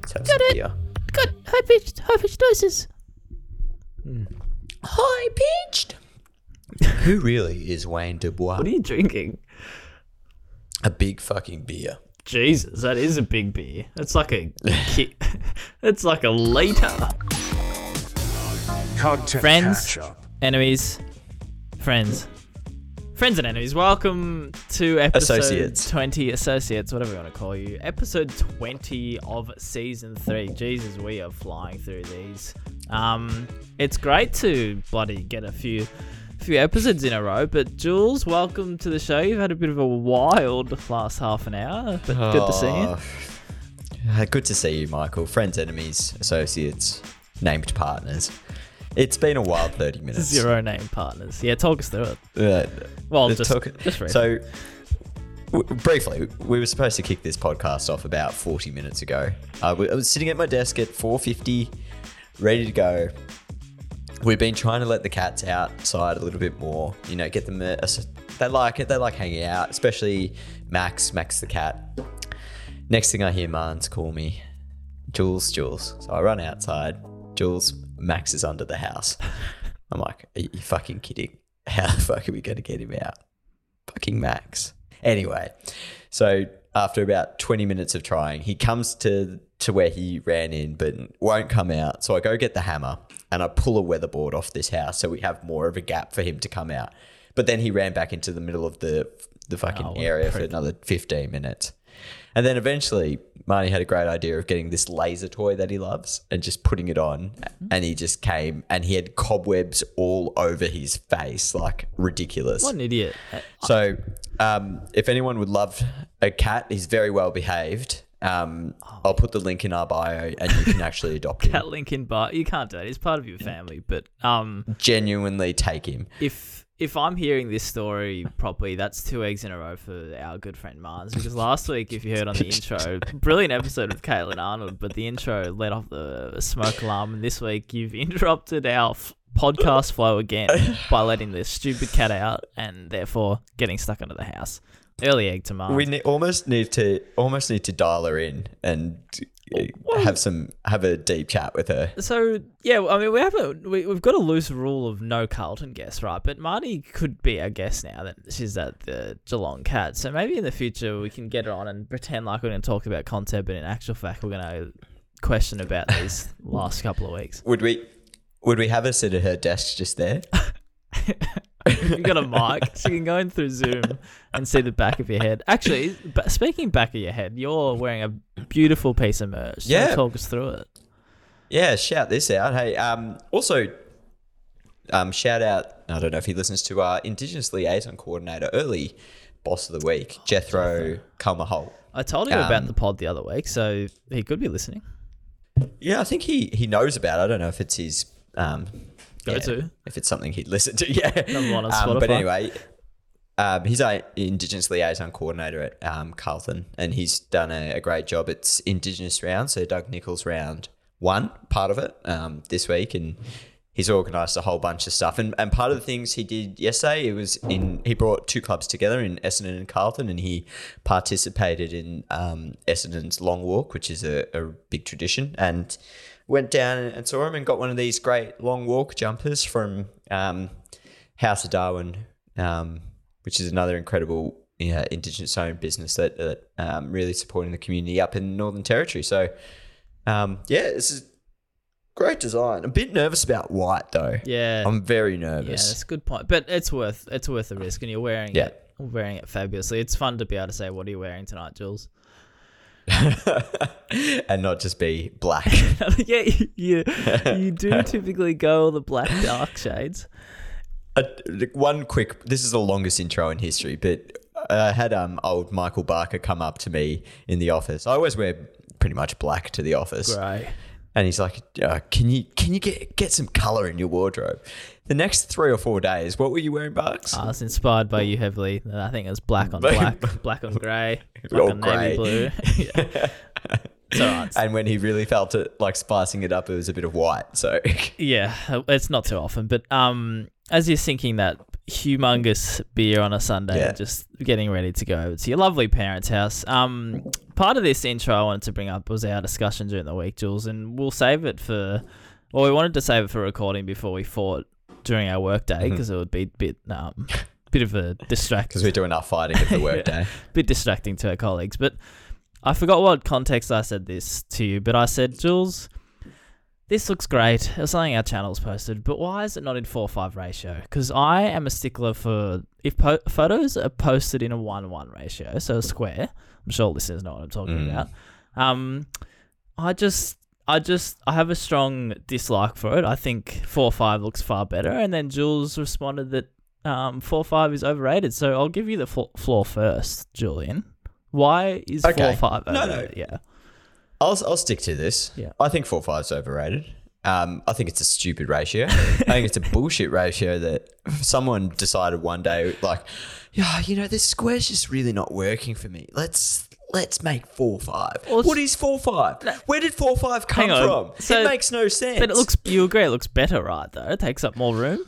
Let's have Got some it. beer. Got high pitched, high pitched noises. Hmm. High pitched. Who really is Wayne Dubois? What are you drinking? A big fucking beer. Jesus, that is a big beer. That's like a ki- That's like a liter. Content Friends, catch-up. enemies, friends, friends and enemies. Welcome to episode Associates. twenty, associates, whatever you want to call you. Episode twenty of season three. Jesus, we are flying through these. Um, it's great to bloody get a few. Few episodes in a row, but Jules, welcome to the show. You've had a bit of a wild last half an hour, but good to see you. Oh, uh, Good to see you, Michael. Friends, enemies, associates, named partners. It's been a wild 30 minutes. Zero name partners. Yeah, talk us through it. Uh, Well, just, talk- just. So, w- briefly, we were supposed to kick this podcast off about 40 minutes ago. Uh, I was sitting at my desk at 4.50, ready to go. We've been trying to let the cats outside a little bit more. You know, get them. A, a s- they like it. They like hanging out, especially Max. Max the cat. Next thing I hear, Marn's call me, Jules, Jules. So I run outside. Jules, Max is under the house. I'm like, are you fucking kidding? How the fuck are we going to get him out? Fucking Max. Anyway, so after about 20 minutes of trying, he comes to to where he ran in, but won't come out. So I go get the hammer and I pull a weatherboard off this house so we have more of a gap for him to come out. But then he ran back into the middle of the the fucking Oh, area for another 15 minutes. And then eventually, Marnie had a great idea of getting this laser toy that he loves and just putting it on. And he just came and he had cobwebs all over his face, like ridiculous. What an idiot. So, um, if anyone would love a cat, he's very well behaved. Um, I'll put the link in our bio and you can actually adopt him. Cat link in bio. You can't do it. He's part of your family. But um, Genuinely take him. if if I'm hearing this story properly, that's two eggs in a row for our good friend Mars. Because last week, if you heard on the intro, brilliant episode of Caitlin Arnold, but the intro let off the smoke alarm. And this week, you've interrupted our f- podcast flow again by letting this stupid cat out and therefore getting stuck under the house. Early egg to Mars. We ne- almost need to almost need to dial her in and uh, have some have a deep chat with her. So yeah, I mean we have a we, we've got a loose rule of no Carlton guests, right? But Marty could be our guest now that she's at the Geelong Cat. So maybe in the future we can get her on and pretend like we're going to talk about content, but in actual fact we're going to question about these last couple of weeks. Would we would we have her sit at her desk just there? You've got a mic, so you can go in through Zoom and see the back of your head. Actually, speaking back of your head, you're wearing a beautiful piece of merch. So Yeah. talk us through it. Yeah, shout this out. Hey, um, also, um, shout out. I don't know if he listens to our Indigenous liaison coordinator, early boss of the week, Jethro Kalmahol. I told him about Um, the pod the other week, so he could be listening. Yeah, I think he he knows about. it. I don't know if it's his um, Go yeah, to. if it's something he'd listen to. Yeah, Number one on Um, but anyway. Um, he's our Indigenous liaison coordinator at um, Carlton, and he's done a, a great job. It's Indigenous round, so Doug Nicholls round one part of it um, this week, and he's organised a whole bunch of stuff. And, and part of the things he did yesterday, it was in he brought two clubs together in Essendon and Carlton, and he participated in um, Essendon's long walk, which is a, a big tradition, and went down and saw him and got one of these great long walk jumpers from um, House of Darwin, um, which is another incredible yeah, Indigenous owned business that, that um, really supporting the community up in Northern Territory. So, um, yeah, this is great design. I'm a bit nervous about white though. Yeah. I'm very nervous. Yeah, that's a good point. But it's worth it's worth the risk, and you're wearing Yeah. it wearing it fabulously. It's fun to be able to say, "What are you wearing tonight, Jules?" and not just be black. yeah, you you, do typically go all the black dark shades. Uh, one quick this is the longest intro in history but i had um old michael barker come up to me in the office i always wear pretty much black to the office Grey. And he's like uh, can you can you get get some color in your wardrobe the next three or four days what were you wearing barks I was inspired by you heavily. I think it was black on black, black on grey, black on navy grey. blue. yeah. It's all right. and when he really felt it like spicing it up it was a bit of white so Yeah, it's not too often, but um, as you're sinking that humongous beer on a Sunday, Yeah. just getting ready to go over to your lovely parents' house. Um, part of this intro I wanted to bring up was our discussion during the week, Jules, and we'll save it for. Well, we wanted to save it for recording before we fought during our work day Mhm. because it would be a bit, um, bit of a distract, Because we do enough fighting at the workday. bit distracting to our colleagues. But I forgot what context I said this to you, but I said, Jules, this looks great. It was something our channel's posted, but why is it not in 4 5 ratio? Because I am a stickler for if po- photos are posted in a 1 1 ratio, so a square, I'm sure listeners know what I'm talking Mm. about. Um, I just. I just I have a strong dislike for it. I think four five looks far better, and then Jules responded that um, four five is overrated. So I'll give you the fl- floor first, Julian. Why is Okay. four five No, no. overrated? Yeah. I'll, I'll stick to this. Yeah. I think 4 5 is overrated. Um, I think it's a stupid ratio. I think it's a bullshit ratio that someone decided one day, like, yeah, you know, this square's just really not working for me. Let's let's make four five. What is four five? Where did four five come from? So- it makes no sense. But it looks you agree it looks better, right? Though it takes up more room.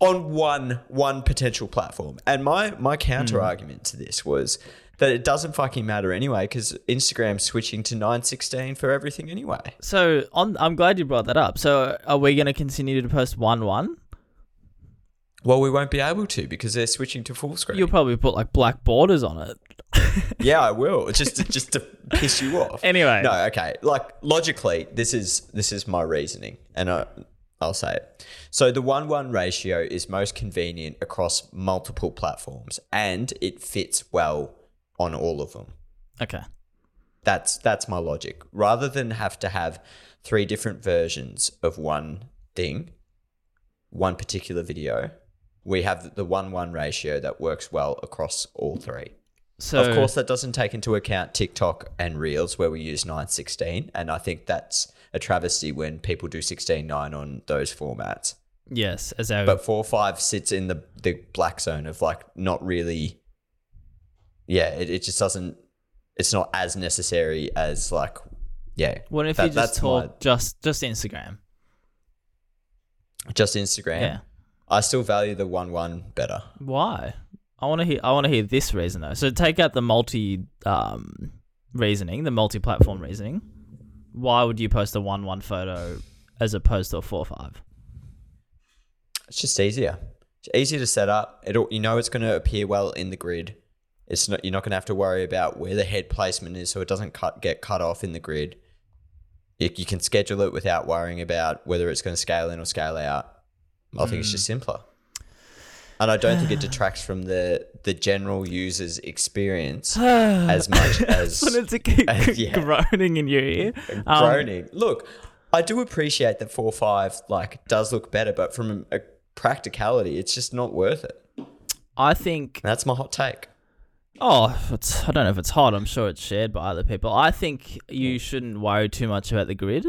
on one one potential platform. And my my counter Hmm. argument to this was that it doesn't fucking matter anyway because Instagram's switching to nine sixteen for everything anyway. So on, I'm glad you brought that up. So are we going to continue to post one one? Well, we won't be able to because they're switching to full screen. You'll probably put like black borders on it. yeah, I will. Just to, just to piss you off. Anyway. no, okay. Like logically, this is this is my reasoning, and I I'll say it. So the one one ratio is most convenient across multiple platforms, and it fits well on all of them. Okay. That's that's my logic. Rather than have to have three different versions of one thing, one particular video, we have the one one ratio that works well across all three. So of course, that doesn't take into account TikTok and Reels where we use 916. And I think that's a travesty when people do 16.9 on those formats. yes, as our But 4-5 sits in the, the black zone of like not really, yeah, it, it just doesn't, it's not as necessary as like, yeah. what if that- you just that's my- talk just just Instagram? Just Instagram. Yeah. I still value the 1 1 better. Why? I want to hear. I want to hear this reason though. So take out the multi um, reasoning, the multi-platform reasoning. Why would you post a one-one photo as opposed to a four-five? It's just easier. It's easier to set up. It'll you know it's going to appear well in the grid. It's not you're not going to have to worry about where the head placement is, so it doesn't cut get cut off in the grid. You, you can schedule it without worrying about whether it's going to scale in or scale out. I think it's just simpler, and I don't think it detracts from the the general user's experience as much as wanted to keep uh, yeah. groaning in your ear. Um, groaning. Look, I do appreciate that four five like does look better, but from a practicality, it's just not worth it. I think. That's my hot take. Oh, it's, I don't know if it's hot. I'm sure it's shared by other people. I think you shouldn't worry too much about the grid.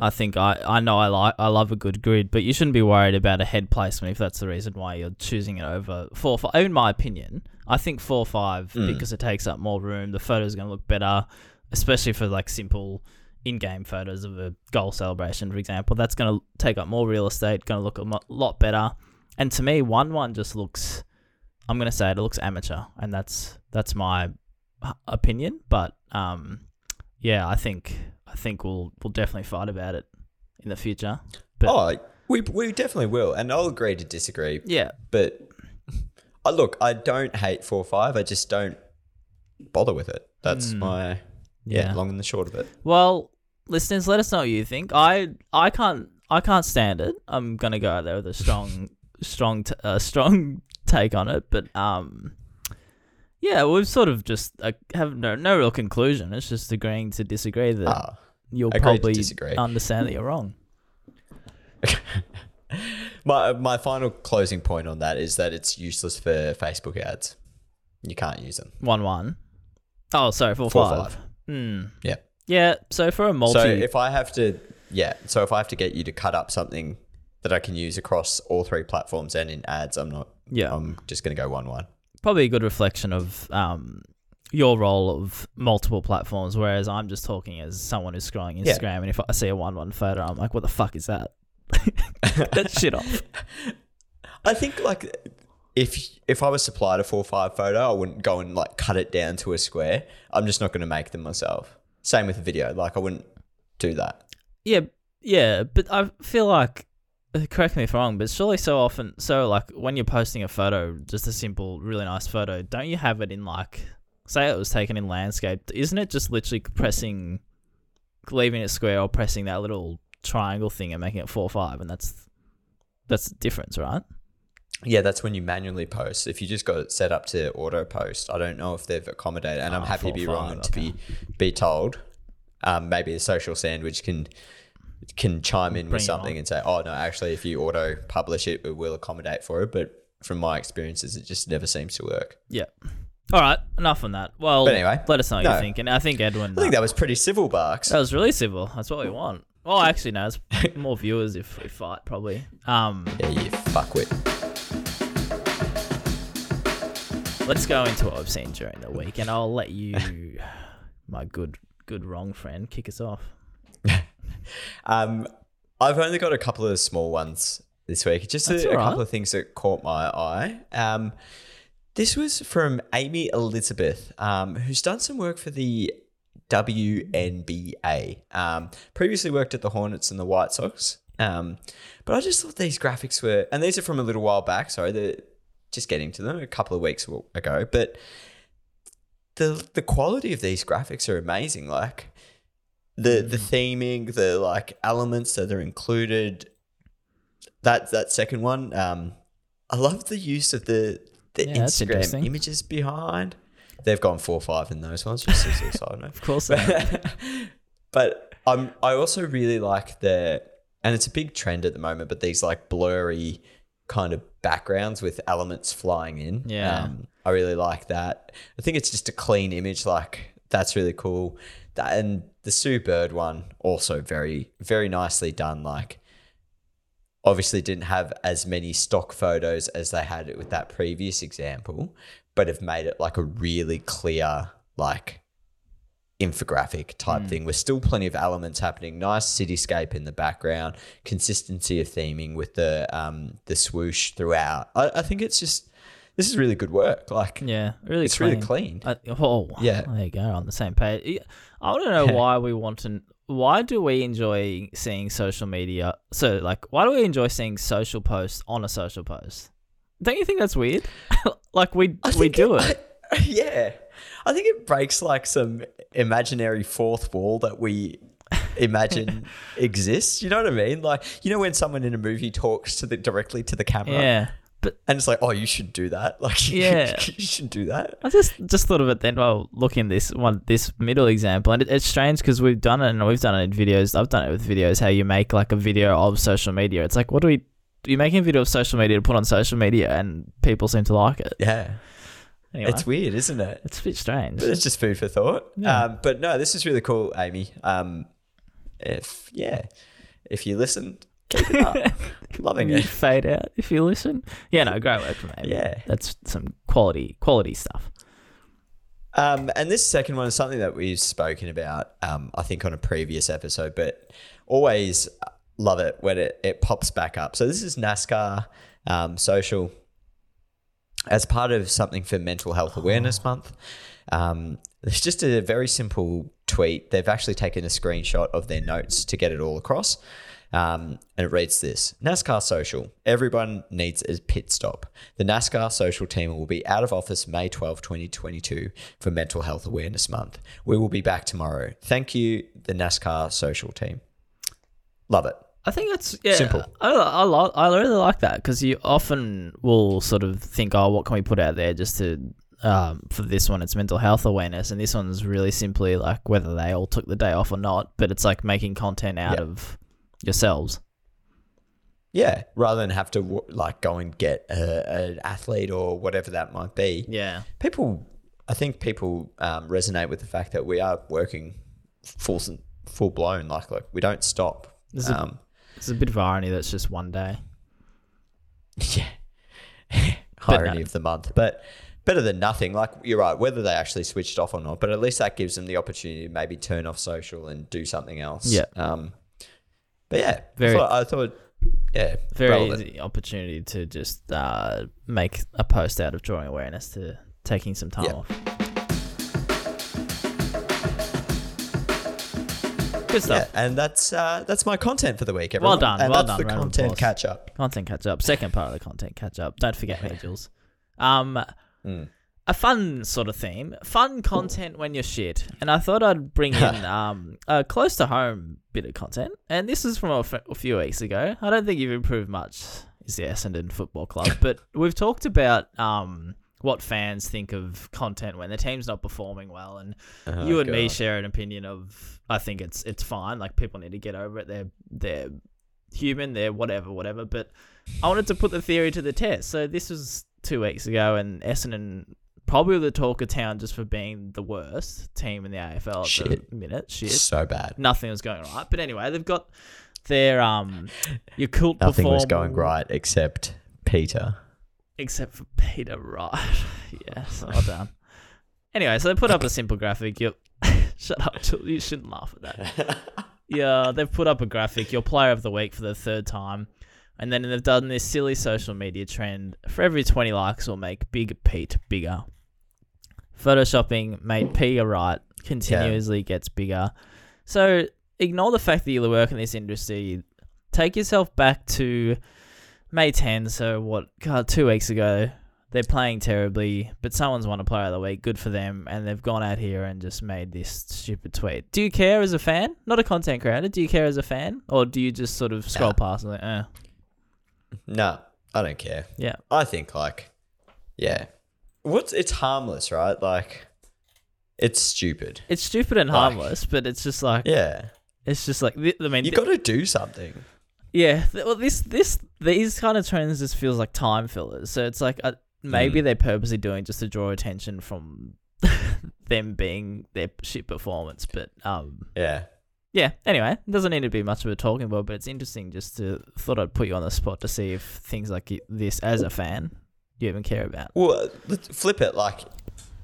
I think I, I know I like I love a good grid, but you shouldn't be worried about a head placement if that's the reason why you're choosing it over four five. In my opinion, I think four five hmm. because it takes up more room. The photos going to look better, especially for like simple in-game photos of a goal celebration, for example. That's going to take up more real estate, going to look a lot better. And to me, one one just looks. I'm going to say it, it looks amateur, and that's that's my opinion. But um, yeah, I think I think we'll we'll definitely fight about it in the future. But oh, we we definitely will, and I'll agree to disagree. yeah, But I look, I don't hate four five. I just don't bother with it. That's my yeah. Yeah. long and the short of it. Well, listeners, let us know what you think. I I can't I can't stand it. I'm gonna go out there with a strong strong t- uh, strong take on it, but um. Yeah, we've sort of just uh, have no no real conclusion. It's just agreeing to disagree that Ah, you'll probably disagree. understand that you're wrong. my my final closing point on that is that it's useless for Facebook ads. You can't use them. One one. Oh, sorry, four, Four, five. five. Hmm. Yeah. Yeah. So for a multi, So if I have to, yeah. So if I have to get you to cut up something that I can use across all three platforms and in ads, I'm not. Yeah. I'm just gonna go one one. probably a good reflection of um your role of multiple platforms, whereas I'm just talking as someone who's scrolling Yeah. Instagram, and if I see a one one photo, I'm like, what the fuck is that? that shit off. I think like if if I was supplied a four five photo, I wouldn't go and like cut it down to a square. I'm just not going to make them myself. Same with video. Like I wouldn't do that. Yeah, yeah, but I feel like correct me if I'm wrong, but surely so often, so like when you're posting a photo, just a simple, really nice photo, don't you have it in like, say it was taken in landscape, isn't it just literally pressing, leaving it square or pressing that little triangle thing and making it four or five, and that's that's the difference, right? Yeah, that's when you manually post. If you just got it set up to auto post, I don't know if they've accommodated, and I'm Oh, happy to be four, wrong five, and to be be told. Um, maybe the social sandwich can can chime in Bring with something and say, "Oh no, actually, if you auto publish it, it will accommodate for it." But from my experiences, it just never seems to work. Yeah. All right, enough on that. Well, But anyway, let us know what no. you think. And I think Edwin, I think that was pretty civil, Barks. that was really civil. That's what we want. Well, actually, no, it's more viewers if we fight, probably. Um, Yeah, you fuckwit. let's go into what I've seen during the week, and I'll let you, my good, good wrong friend, kick us off. Um, I've only got a couple of small ones this week. Just a, a couple of things that caught my eye. Um, this was from Amy Elizabeth, um, who's done some work for the WNBA. Um, previously worked at the Hornets and the White Sox. Um, but I just thought these graphics were, and these are from a little while back. Sorry, they're just getting to them a couple of weeks ago. But the the quality of these graphics are amazing. Like the the theming, the like elements that are included. That that second one, um, I love the use of the the Yeah, Instagram images behind. They've gone four or five in those ones, just as a side note. Of course, But, but um, I also really like the, and it's a big trend at the moment. But these like blurry kind of backgrounds with elements flying in. Yeah. um, I really like that. I think it's just a clean image. Like that's really cool. That and the Sue Bird one also very very nicely done. Like obviously didn't have as many stock photos as they had with that previous example, but have made it like a really clear like infographic type thing. With still plenty of elements happening. Nice cityscape in the background. Consistency of theming with the um the swoosh throughout. I, I think it's just this is really good work like yeah, really it's clean. really clean I, oh, Yeah. There you go, on the same page. I want to know why we want to. Why do we enjoy seeing social media? So, like, why do we enjoy seeing social posts on a social post? Don't you think that's weird? like, we I we do it. yeah i think it breaks like some imaginary fourth wall that we imagine exists you know what i mean like you know when someone in a movie talks to the directly to the camera Yeah, but and it's like oh you should do that like Yeah. you should do that I just just thought of it then while looking at this one, this middle example, and it, it's strange because we've done it and we've done it in videos. I've done it with videos. How you make like a video of social media. It's like, what do we? You're making a video of social media to put on social media, and people seem to like it. yeah Anyway, it's weird isn't it it's a bit strange. but it's just food for thought Yeah. um, but no this is really cool amy um, if yeah if you listen keep it up loving you it fade out if you listen. Yeah, no, great work from Amy. Yeah. that's some quality quality stuff. Um, and this second one is something that we've spoken about, um, I think, on a previous episode, but always love it when it, it pops back up. So this is NASCAR um, social as part of something for Mental Health Awareness Month. Um, it's just a very simple tweet. They've actually taken a screenshot of their notes to get it all across. Um, and it reads this NASCAR Social. Everyone needs a pit stop. The NASCAR Social team will be out of office May 12, 2022 for Mental Health Awareness Month. We will be back tomorrow. Thank you, the NASCAR Social team. Love it. I think that's yeah. Simple. I I, lo- I really like that because you often will sort of think, oh, what can we put out there just to um, for this one it's mental health awareness, and this one's really simply like whether they all took the day off or not, but it's like making content out Yep. of yourselves. Yeah, rather than have to like go and get a, an athlete or whatever that might be. Yeah, People, I think people um, resonate with the fact that we are working full full blown. Like like we don't stop. There's a- Um, it's a bit of irony that's just one day. yeah, irony no. of the month, but better than nothing. Like you're right, whether they actually switched off or not, but at least that gives them the opportunity to maybe turn off social and do something else. Yeah. Um, but yeah, Very- I thought, I thought yeah, very relevant. easy opportunity to just uh, make a post out of drawing awareness to taking some time Yeah. off. Good Yeah, stuff. and that's uh, that's my content for the week. Well Everyone. done, And well that's done, the content catch up. Content catch up. Second part of the content catch up. Don't forget me, Jules. Um, Mm. a fun sort of theme. Fun content when you're shit. And I thought I'd bring in um a close to home bit of content. And this is from a, f- a few weeks ago. I don't think you've improved much. Is the Essendon Football Club, but we've talked about um what fans think of content when the team's not performing well and Oh, you and me share an opinion of I think it's it's fine. Like people need to get over it. They're they're human. They're whatever, whatever. But I wanted to put the theory to the test. So this was two weeks ago, and Essendon probably the talk of town just for being the worst team in the AFL at Shit. the minute. Shit, so bad. nothing was going right. But anyway, they've got their um your cult Nothing was going right except Peter. except for Peter Wright. yes, well done. Anyway, so they put up a simple graphic. You shut up, you shouldn't laugh at that. Yeah, they've put up a graphic. Your player of the week for the third time, and then they've done this silly social media trend. For every twenty likes, we'll make Big Pete bigger. Photoshopping made Peter Wright continuously gets bigger. So ignore the fact that you work in this industry. Take yourself back to May 10, so what, God, two weeks ago. They're playing terribly, but someone's won a player of the week. Good for them. And they've gone out here and just made this stupid tweet. Do you care as a fan? Not a content creator. Do you care as a fan? Or do you just sort of scroll Nah. past and like, eh? no, I don't care. Yeah. I think like, yeah, what's it's harmless, right? Like, it's stupid. It's stupid and Like- harmless, but it's just like, Yeah, it's just like, I mean, you got to do something. Yeah, th- well, this this these kind of trends just feels like time fillers. So it's like uh, maybe Mm. they're purposely doing just to draw attention from them being their shit performance. But um, Yeah, yeah. Anyway, it doesn't need to be much of a talking about, but it's interesting just to thought I'd put you on the spot to see if things like y- this, as a fan, you even care about. Well, flip it. Like,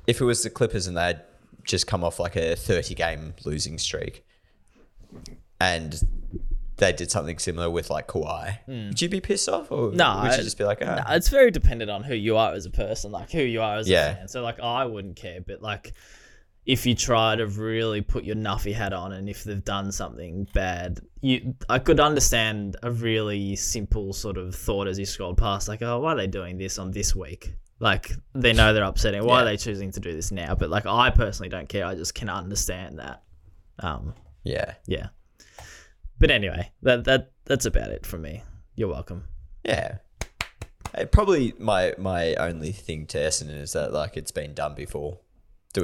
if it was the Clippers and they'd just come off like a 30 game losing streak and they did something similar with like Kawhi, would you be pissed off? Or. No, would I- you just be like, ah, Nah, it's very dependent on who you are as a person, like who you are as Yeah. a fan. So like I wouldn't care, but like if you try to really put your nuffy hat on and if they've done something bad, you I could understand a really simple sort of thought as you scrolled past, like, oh, why are they doing this on this week? Like they know they're upsetting. Why are they choosing to do this now? But like I personally don't care. I just can understand that. Um, yeah, yeah. But anyway, that that that's about it from me. You're welcome. yeah. Probably my my only thing to Essendon is that like it's been done before.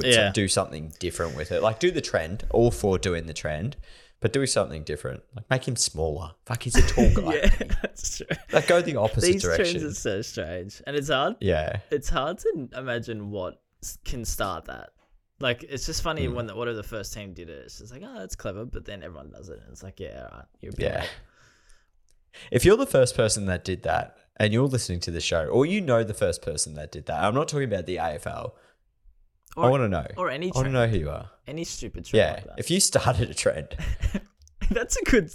Do it, Yeah. do something different with it. Like do the trend. All for doing the trend, but do something different. Like make him smaller. Fuck, he's a tall guy. yeah, that's true. Like go the opposite These direction. trends are so strange, and it's hard. yeah, It's hard to imagine what can start that. Like, it's just funny Hmm. when the, whatever the first team did it. It's just like, oh, that's clever, but then everyone does it, and it's like, yeah, all right, you're Yeah. If you're the first person that did that and you're listening to the show, or you know the first person that did that, I'm not talking about the AFL. I want to know. or any trend. I want to know who you are. Any stupid trend Yeah. like that. If you started a trend, that's a good.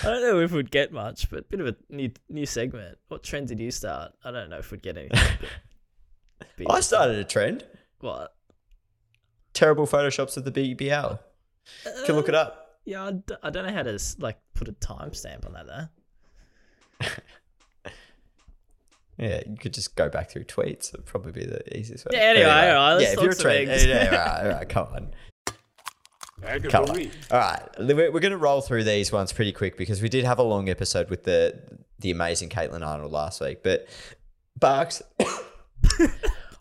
I don't know if we'd get much, but a bit of a new new segment. What trend did you start? I don't know if we'd get anything. I started a trend. What? Terrible photoshops of the BBL. You can look it up. Um, yeah, I, d- I don't know how to like put a timestamp on that though. Yeah, you could just go back through tweets. It'd probably be the easiest way. Yeah, anyway, all right, let's yeah, if you're a some trend, yeah, all right, all right, come on. Come on. All right, we're, we're going to roll through these ones pretty quick because we did have a long episode with the the amazing Caitlin Arnold last week. But Barks,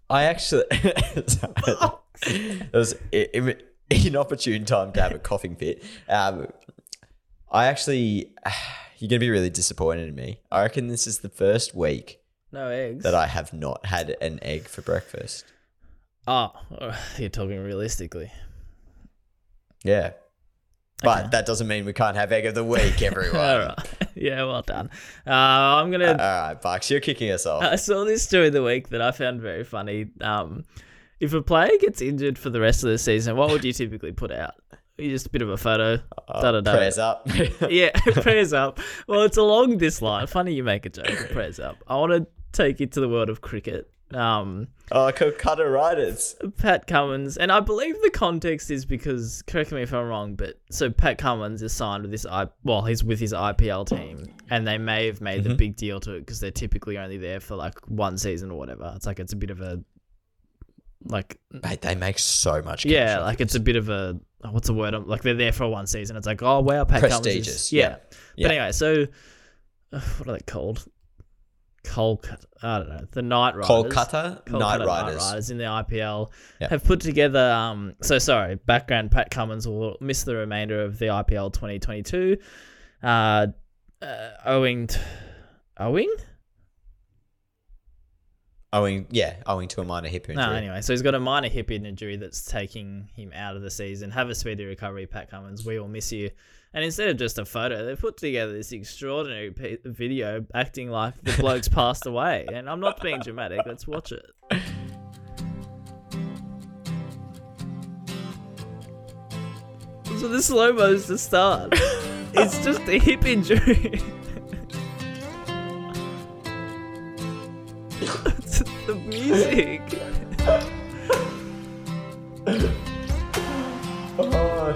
I actually it was i- im- inopportune time to have a coughing fit. Um, I actually, you're going to be really disappointed in me. I reckon this is the first week No eggs. that I have not had an egg for breakfast. Oh, you're talking realistically. Yeah. But Okay. that doesn't mean we can't have egg of the week, everyone. All right. Yeah, well done. Uh, I'm gonna. All right, Barks, you're kicking us off. I saw this during the week that I found very funny. Um, if a player gets injured for the rest of the season, what would you typically put out? just a bit of a photo. da, da, da. Uh, Prayers up. Yeah, prayers up. Well, it's along this line. Funny you make a joke. Prayers up. I want to take you to the world of cricket. Um, oh, Calcutta Riders. Pat Cummins, and I believe the context is because correct me if I'm wrong, but so Pat Cummins is signed with this I well, he's with his IPL team, and they may have made the big deal to it because they're typically only there for like one season or whatever. It's like it's a bit of a like Mate, they make so much. yeah, like it's a bit of a oh, what's the word? Like they're there for one season. It's like oh wow, Pat Cummins is- Prestigious, yeah. yeah. Yeah. But anyway, so uh, what are they called? Kolkata. I don't know. The Knight Riders. Kolkata, Kolkata Knight Riders. in the IPL Yeah. have put together. Um, so sorry, background: Pat Cummins will miss the remainder of the IPL 2022, uh, uh, owing to, owing. Owing, yeah, owing to a minor hip injury. No, anyway, so he's got a minor hip injury that's taking him out of the season. Have a speedy recovery, Pat Cummins. We will miss you. And instead of just a photo, they put together this extraordinary video acting like the bloke's passed away. And I'm not being dramatic. Let's watch it. So the slow mo's the start. It's just a hip injury. It's the music. Oh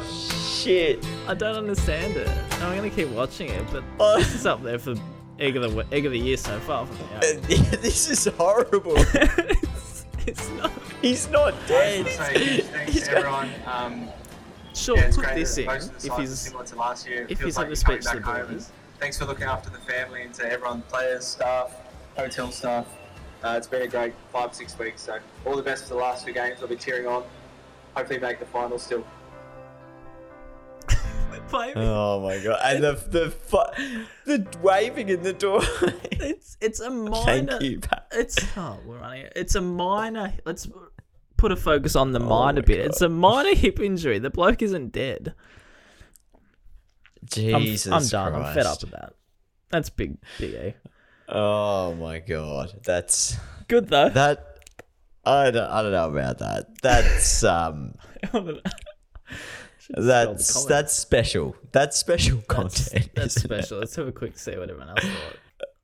shit! I don't understand it. I'm gonna keep watching it, but Oh. this is up there for egg of the egg of the year so far for me. this is horrible. it's, it's not. He's not dead. say huge thanks He's to got- Um, Sure, yeah, put this in most of the if he's. similar to last year. It if feels he's like on the coming speech back home. thanks for looking after the family and to everyone, players, staff, hotel staff. Uh, it's been a great five, six weeks. So all the best for the last two games. I'll be cheering on. Hopefully make the final still. Oh my god! And the the fu- the waving in the door. It's it's a minor. Thank you, Pat. It's oh, we're running. it. It's a minor. Let's put a focus on the Oh minor bit. It's a minor hip injury. The bloke isn't dead. I'm, I'm done. I'm fed up with that. That's big, big A. Oh my god, that's Good though. that. I don't, I don't know about that. That's um, that's that's special. That's special content. that's it? special. Let's have a quick see what everyone else thought.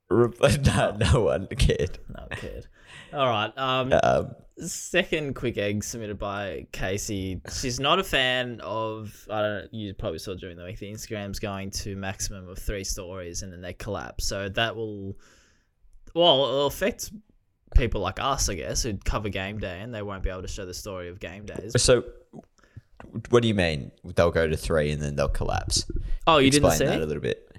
Re- No, no one cared. No kid. All right. Um, Um, second quick egg submitted by Casey. She's not a fan of. I don't. know, You probably saw during the week the Instagrams going to maximum of three stories and then they collapse. So that will. Well, it'll affect people like us, I guess, who cover game day and they won't be able to show the story of game days. so, what do you mean? They'll go to three and then they'll collapse. Oh, you didn't see? that a little bit.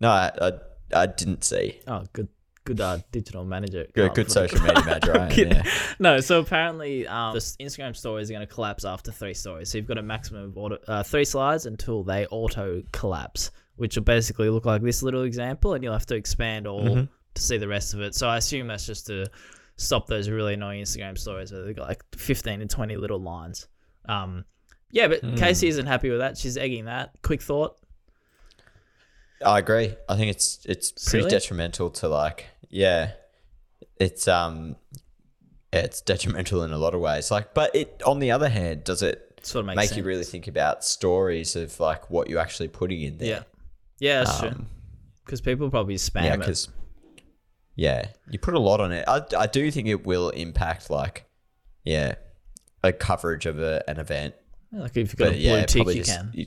No, I, I, I didn't see. Oh, good. Good uh, digital manager. Good, Oh, good social media manager. I am, yeah. No, so apparently um, the Instagram stories are going to collapse after three stories. So you've got a maximum of auto, uh, three slides until they auto collapse, which will basically look like this little example, and you'll have to expand all Mm-hmm. to see the rest of it. So I assume that's just to stop those really annoying Instagram stories where they've got like 15 and 20 little lines. Um, yeah, but Hmm. Casey isn't happy with that. She's egging that. Quick thought. I agree. I think it's it's pretty Silly? detrimental to like yeah, it's um, yeah, it's detrimental in a lot of ways. Like, but it on the other hand, does it Sort of make sense. you really think about stories of like what you're actually putting in there? Yeah. Yeah, that's true. Um, Because people probably spam yeah, it. because yeah, you put a lot on it. I I do think it will impact like yeah, a coverage of a, an event. Like if you've got But a blue yeah, tick, you just, can. you-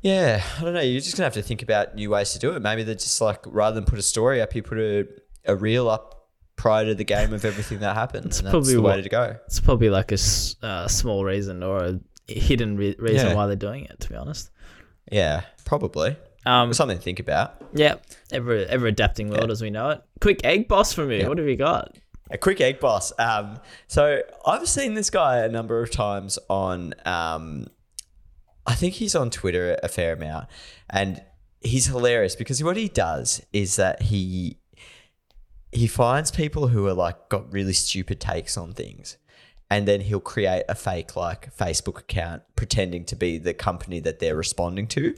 yeah, I don't know. You're just gonna have to think about new ways to do it. Maybe they're just like rather than put a story up, you put a, a reel up prior to the game of everything that happened. It's probably the way what- to go. It's probably like a uh, small reason or a hidden re- reason Yeah. why they're doing it. To be honest, Yeah, probably um, something to think about. yeah, ever ever adapting world as we know it. Quick egg boss for me. Yeah. What have you got? A quick egg boss. Um, so I've seen this guy a number of times on. Um, I think he's on Twitter a fair amount, and he's hilarious because what he does is that he he finds people who are like got really stupid takes on things, and then he'll create a fake like Facebook account pretending to be the company that they're responding to.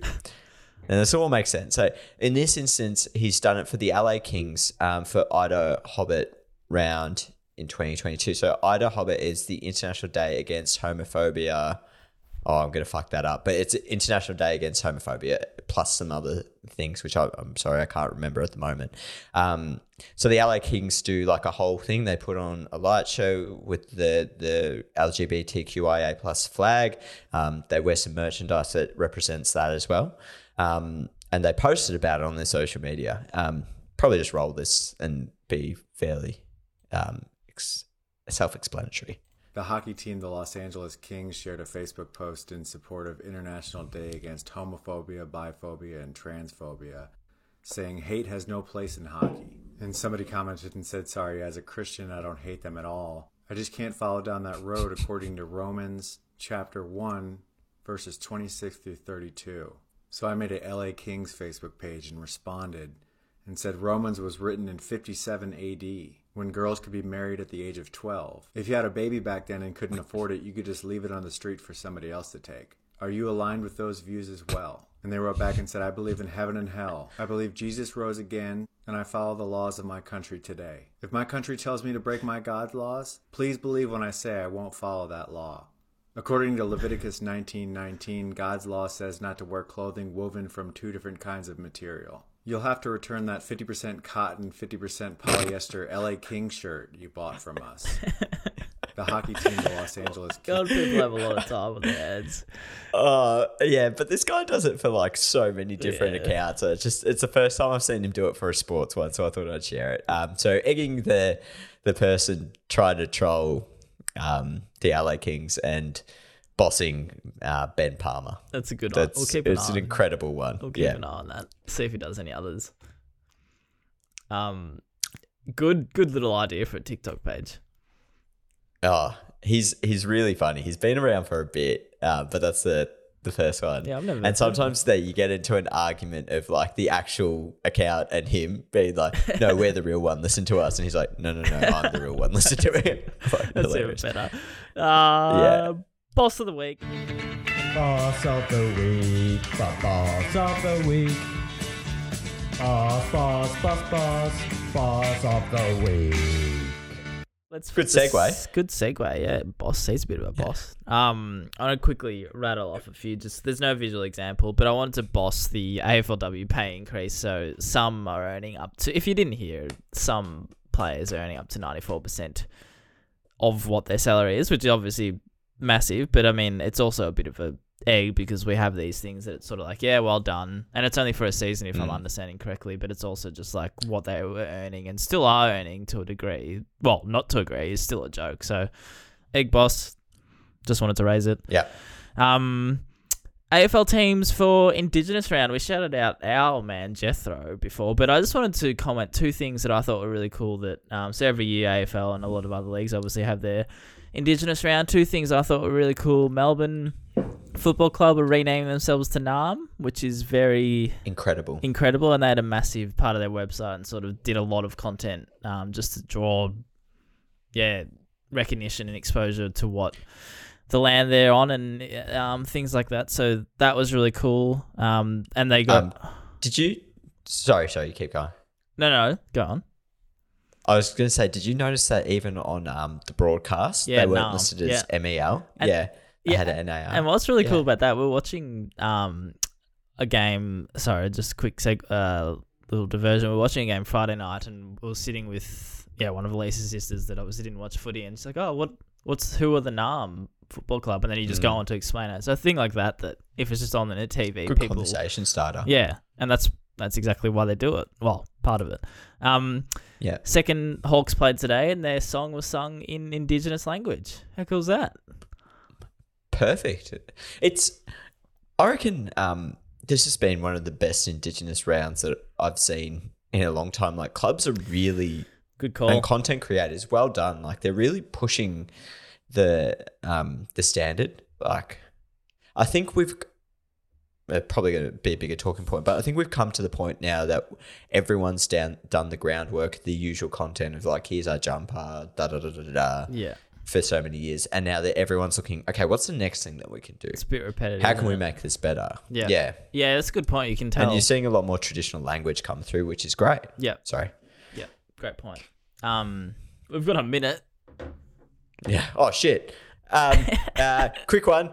And this all makes sense. So in this instance, he's done it for the LA Kings um, for IDAHOBIT round in 2022. So IDAHOBIT is the International Day Against Homophobia oh, I'm to fuck that up. But it's International Day Against Homophobia, plus some other things, which I, I'm sorry, I can't remember at the moment. Um, so the LA Kings do like a whole thing. They put on a light show with the the LGBTQIA plus flag. Um, they wear some merchandise that represents that as well. Um, and they posted about it on their social media. Um, probably just roll this and be fairly um, ex- self-explanatory. The hockey team, the Los Angeles Kings, shared a Facebook post in support of International Day Against Homophobia, Biphobia, and Transphobia, saying hate has no place in hockey. And somebody commented and said, Sorry, as a Christian, I don't hate them at all. I just can't follow down that road according to Romans chapter 1, verses 26 through 32. So I made a LA Kings Facebook page and responded and said Romans was written in 57 AD when girls could be married at the age of 12. If you had a baby back then and couldn't afford it, you could just leave it on the street for somebody else to take. Are you aligned with those views as well? And they wrote back and said, I believe in heaven and hell. I believe Jesus rose again, and I follow the laws of my country today. If my country tells me to break my God's laws, please believe when I say I won't follow that law. According to Leviticus 19:19, God's law says not to wear clothing woven from two different kinds of material. You'll have to return that 50% cotton, 50% polyester LA King shirt you bought from us. the hockey team, the Los Angeles Kings. God, people have a lot of time on their hands. Uh, yeah, but this guy does it for like so many different Yeah. accounts. So it's just it's the first time I've seen him do it for a sports one, so I thought I'd share it. Um, so egging the the person trying to troll um the LA Kings and bossing uh, Ben Palmer. That's a good one. That's We'll keep an it's eye an incredible one. We'll keep yeah. an eye on that. See if he does any others. Um, good, good little idea for a TikTok page. Oh, he's he's really funny. He's been around for a bit, uh, but that's the the first one. Yeah, I've never And sometimes that you get into an argument of like the actual account and him being like, "No, we're the real one. Listen to us." And he's like, "No, no, no, I'm the real one. Listen to me." Like, That's even better. Uh, Boss of the week. Boss of the week, boss of the week. Boss, boss, boss, boss, boss of the week. Let's Good put this- segue. Good segue. Yeah, boss. He's a bit of a boss. Um, I'm gonna quickly rattle off a few. Just there's no visual example, but I wanted to boss the AFLW pay increase. So some are earning up to. If you didn't hear, some players are earning up to 94 percent of what their salary is, which is obviously massive. But I mean, it's also a bit of a egg because we have these things that it's sort of like, yeah, well done, and it's only for a season if I'm Mm. understanding correctly. But it's also just like what they were earning and still are earning to a degree. Well, not to a degree is still a joke. So, egg boss, just wanted to raise it. Yeah. Um, AFL teams for Indigenous round. We shouted out our man Jethro before, but I just wanted to comment two things that I thought were really cool. That um, so every year AFL and a lot of other leagues obviously have their Indigenous round. Two things I thought were really cool. Melbourne Football Club are renaming themselves to Narrm, which is very Incredible. incredible, and they had a massive part of their website and sort of did a lot of content um, just to draw, yeah, recognition and exposure to what the land they're on and um, things like that. So that was really cool. Um, and they got Um, Did you? Sorry, sorry. You keep going. no, no, go on. I was going to say, did you notice that even on um, the broadcast, Yeah, they weren't no, listed as MEL? And- yeah, yeah, had an NAR. And what's really cool about that, we're watching um, a game. Sorry, just a quick seg- uh, little diversion. We're watching a game Friday night, and we are sitting with yeah one of Elise's sisters that obviously didn't watch footy, and she's like, "Oh, what? What's who are the Narrm Football Club?" And then you just go Mm. on to explain it. So a thing like that, that if it's just on the TV, Good people conversation starter. yeah, and that's that's exactly why they do it. Well, part of it. Um, Yeah. Second Hawks played today, and their song was sung in Indigenous language. How cool is that? Perfect. It's, I reckon, um, this has been one of the best Indigenous rounds that I've seen in a long time. Like clubs are really Good call. and content creators, well done. Like they're really pushing the um the standard. Like I think we've probably going to be a bigger talking point, but I think we've come to the point now that everyone's down done the groundwork, the usual content of like here's our jumper, da da da da da, yeah. for so many years, and now that everyone's looking, okay, what's the next thing that we can do? It's a bit repetitive. How can we it? make this better? Yeah. yeah, Yeah, that's a good point. You can tell. and you're seeing a lot more traditional language come through, which is great. yeah, Sorry. yeah, great point. Um, we've got a minute. Yeah. Oh shit. Um, uh, quick one.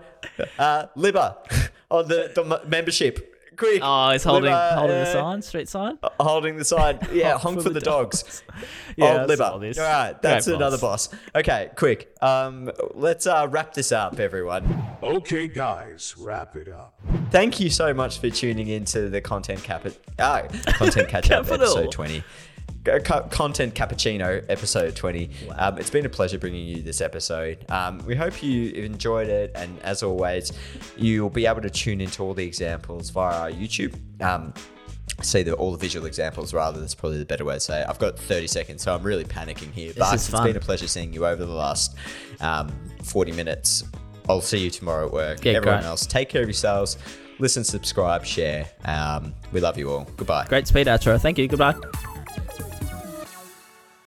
Uh, Libba on the, the membership. Quick. Oh, he's holding holding the uh, sign, street sign. Uh, holding the sign. Yeah, honk for, for the, dogs. dogs. Oh, yeah, oh, Libba. All, all right, that's Great another boss. boss. Okay, quick. Um, let's uh, wrap this up, everyone. Okay, guys, wrap it up. Thank you so much for tuning in to the Content Cap. Oh, uh, Content Catch Up episode 20. Content cappuccino episode 20 um, it's been a pleasure bringing you this episode. Um, we hope you enjoyed it and as always you'll be able to tune into all the examples via our youtube um, see the, all the visual examples rather that's probably the better way to say it. I've got 30 seconds so i'm really panicking here but it's been a pleasure seeing you over the last um, 40 minutes. I'll see you tomorrow at work. Yeah, everyone great. else take care of yourselves listen subscribe share. Um, we love you all. Goodbye. Great speed outro. Thank you. Goodbye.